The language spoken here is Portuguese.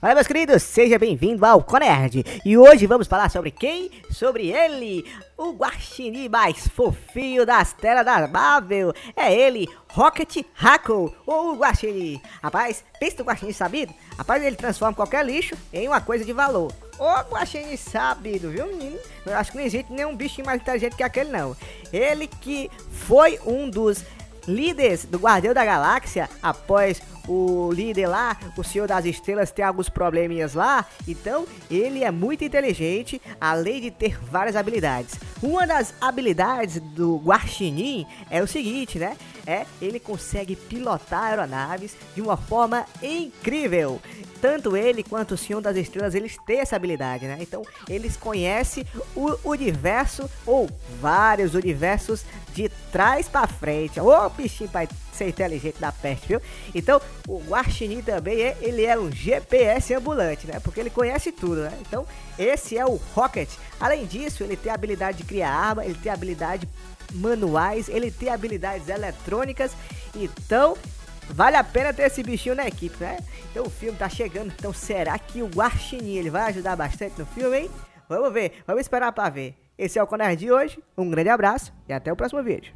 Fala meus queridos, seja bem-vindo ao Conerd E hoje vamos falar sobre quem? Sobre ele, o guaxinim mais fofinho das telas da Marvel É ele, Rocket Raccoon, ou o guaxinim Rapaz, pensa no guaxinim sabido? Rapaz, ele transforma qualquer lixo em uma coisa de valor Ô guaxinim sabido, viu menino? Eu acho que não existe nenhum bicho mais inteligente que aquele não Ele que foi um dos líderes do Guardião da Galáxia após o líder lá, o Senhor das Estrelas, tem alguns probleminhas lá. Então, ele é muito inteligente, além de ter várias habilidades. Uma das habilidades do Guaxinim é o seguinte, né? É, ele consegue pilotar aeronaves de uma forma incrível tanto ele quanto o Senhor das Estrelas, eles têm essa habilidade, né? Então, eles conhecem o universo ou vários universos de trás para frente. Ô, bichinho vai ser inteligente da peste, viu? Então, o Guaxinim também, é, ele é um GPS ambulante, né? Porque ele conhece tudo, né? Então, esse é o Rocket. Além disso, ele tem a habilidade de criar arma, ele tem habilidade manuais, ele tem habilidades eletrônicas. Então, Vale a pena ter esse bichinho na equipe, né? Então o filme tá chegando, então será que o Guaxinim ele vai ajudar bastante no filme, hein? Vamos ver, vamos esperar para ver. Esse é o Conerd de hoje, um grande abraço e até o próximo vídeo.